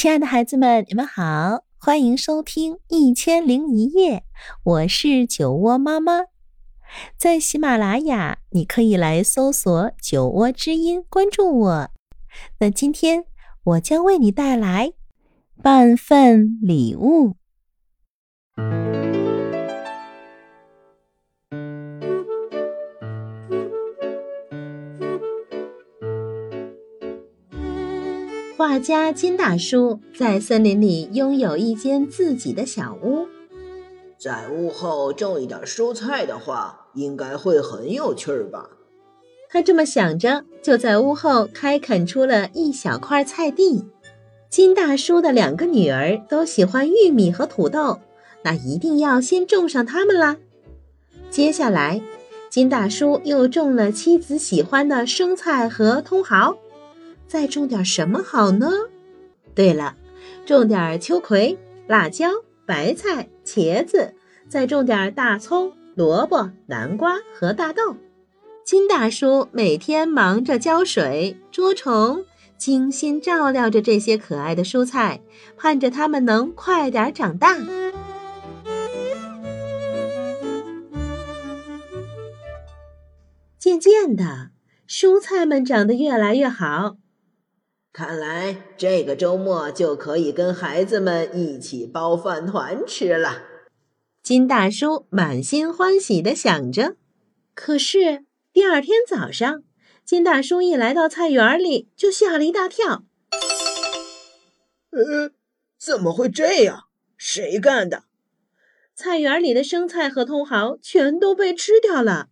亲爱的孩子们，你们好，欢迎收听《一千零一夜》，我是酒窝妈妈。在喜马拉雅，你可以来搜索“酒窝之音”，关注我。那今天我将为你带来半份礼物。画家金大叔在森林里拥有一间自己的小屋，在屋后种一点蔬菜的话，应该会很有趣儿吧？他这么想着，就在屋后开垦出了一小块菜地。金大叔的两个女儿都喜欢玉米和土豆，那一定要先种上它们啦。接下来，金大叔又种了妻子喜欢的生菜和茼蒿。再种点什么好呢？对了，种点秋葵、辣椒、白菜、茄子，再种点大葱、萝卜、南瓜和大豆。金大叔每天忙着浇水、捉虫，精心照料着这些可爱的蔬菜，盼着它们能快点长大。渐渐的，蔬菜们长得越来越好。看来这个周末就可以跟孩子们一起包饭团吃了。金大叔满心欢喜地想着。可是第二天早上，金大叔一来到菜园里，就吓了一大跳。呃，怎么会这样？谁干的？菜园里的生菜和茼蒿全都被吃掉了。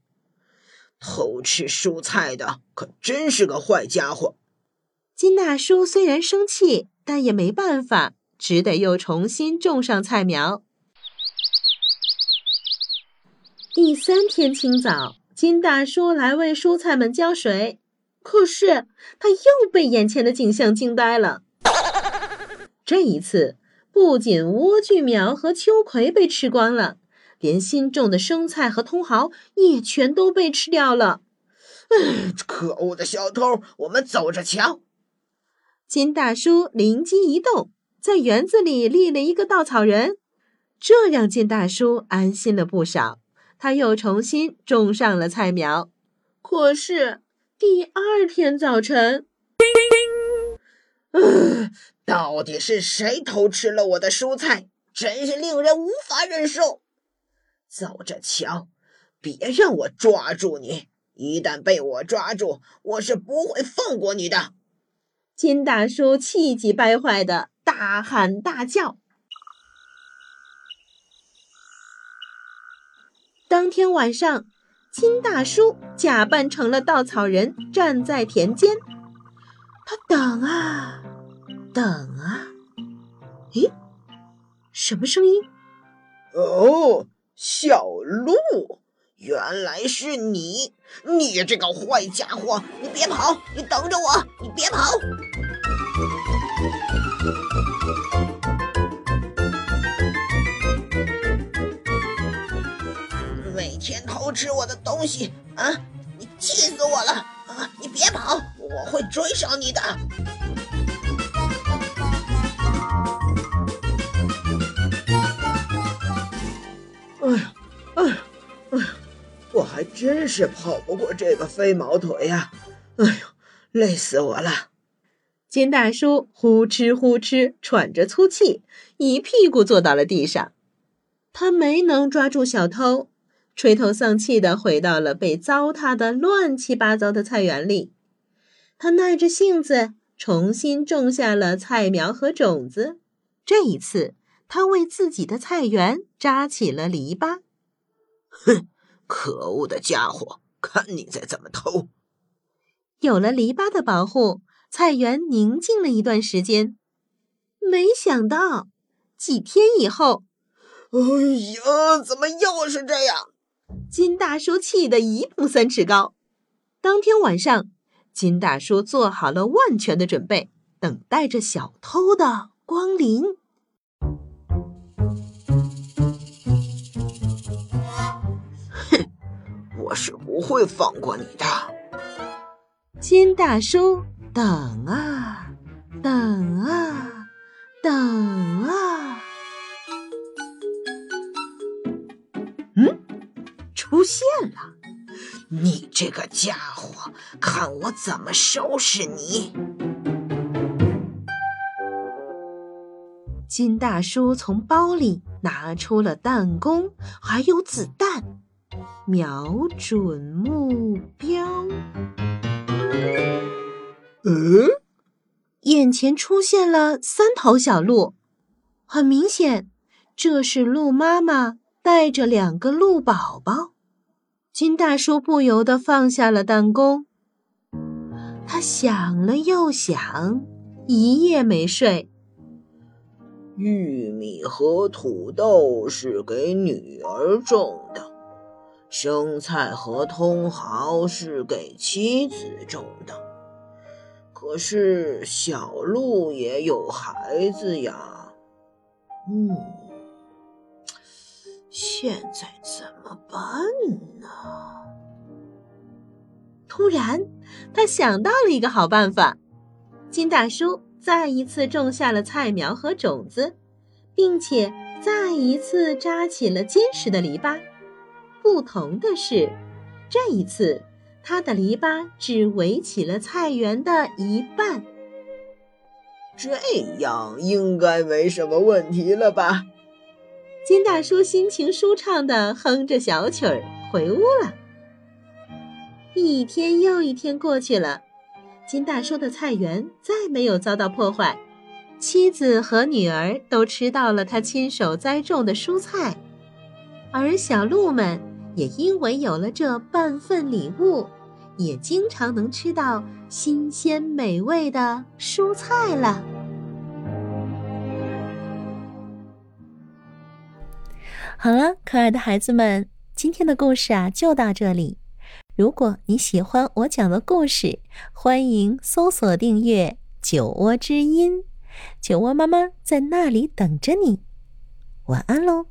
偷吃蔬菜的可真是个坏家伙。金大叔虽然生气，但也没办法，只得又重新种上菜苗。第三天清早，金大叔来为蔬菜们浇水，可是他又被眼前的景象惊呆了。这一次，不仅莴苣苗和秋葵被吃光了，连新种的生菜和茼蒿也全都被吃掉了。唉，可恶的小偷！我们走着瞧。金大叔灵机一动，在园子里立了一个稻草人，这让金大叔安心了不少。他又重新种上了菜苗。可是第二天早晨，呃，到底是谁偷吃了我的蔬菜？真是令人无法忍受！走着瞧，别让我抓住你！一旦被我抓住，我是不会放过你的。金大叔气急败坏的大喊大叫。当天晚上，金大叔假扮成了稻草人，站在田间。他等啊，等啊，咦，什么声音？哦，小鹿，原来是你！你这个坏家伙，你别跑！你等着我，你别跑！每天偷吃我的东西啊！你气死我了啊！你别跑，我会追上你的。真是跑不过这个飞毛腿呀！哎呦，累死我了！金大叔呼哧呼哧喘着粗气，一屁股坐到了地上。他没能抓住小偷，垂头丧气的回到了被糟蹋的乱七八糟的菜园里。他耐着性子重新种下了菜苗和种子。这一次，他为自己的菜园扎起了篱笆。哼，可恶的家伙，看你再怎么偷！有了篱笆的保护。菜园宁静了一段时间，没想到几天以后，哎呀，怎么又是这样？金大叔气得一蹦三尺高。当天晚上，金大叔做好了万全的准备，等待着小偷的光临。不会放过你的。金大叔等啊等啊等啊。嗯出现了你这个家伙看我怎么收拾你。金大叔从包里拿出了弹弓还有子弹。瞄准目标。嗯，眼前出现了三头小鹿，很明显，这是鹿妈妈带着两个鹿宝宝。金大叔不由得放下了弹弓，他想了又想，一夜没睡。玉米和土豆是给女儿种的，生菜和茼蒿是给妻子种的。可是小鹿也有孩子呀，嗯。现在怎么办呢？突然，他想到了一个好办法。金大叔再一次种下了菜苗和种子，并且再一次扎起了坚实的篱笆。不同的是，这一次他的篱笆只围起了菜园的一半。这样应该没什么问题了吧？金大叔心情舒畅的哼着小曲儿回屋了。一天又一天过去了，金大叔的菜园再没有遭到破坏，妻子和女儿都吃到了他亲手栽种的蔬菜，而小鹿们也因为有了这半份礼物，也经常能吃到新鲜美味的蔬菜了。好了，可爱的孩子们，今天的故事啊就到这里。如果你喜欢我讲的故事，欢迎搜索订阅“酒窝之音”，酒窝妈妈在那里等着你。晚安喽。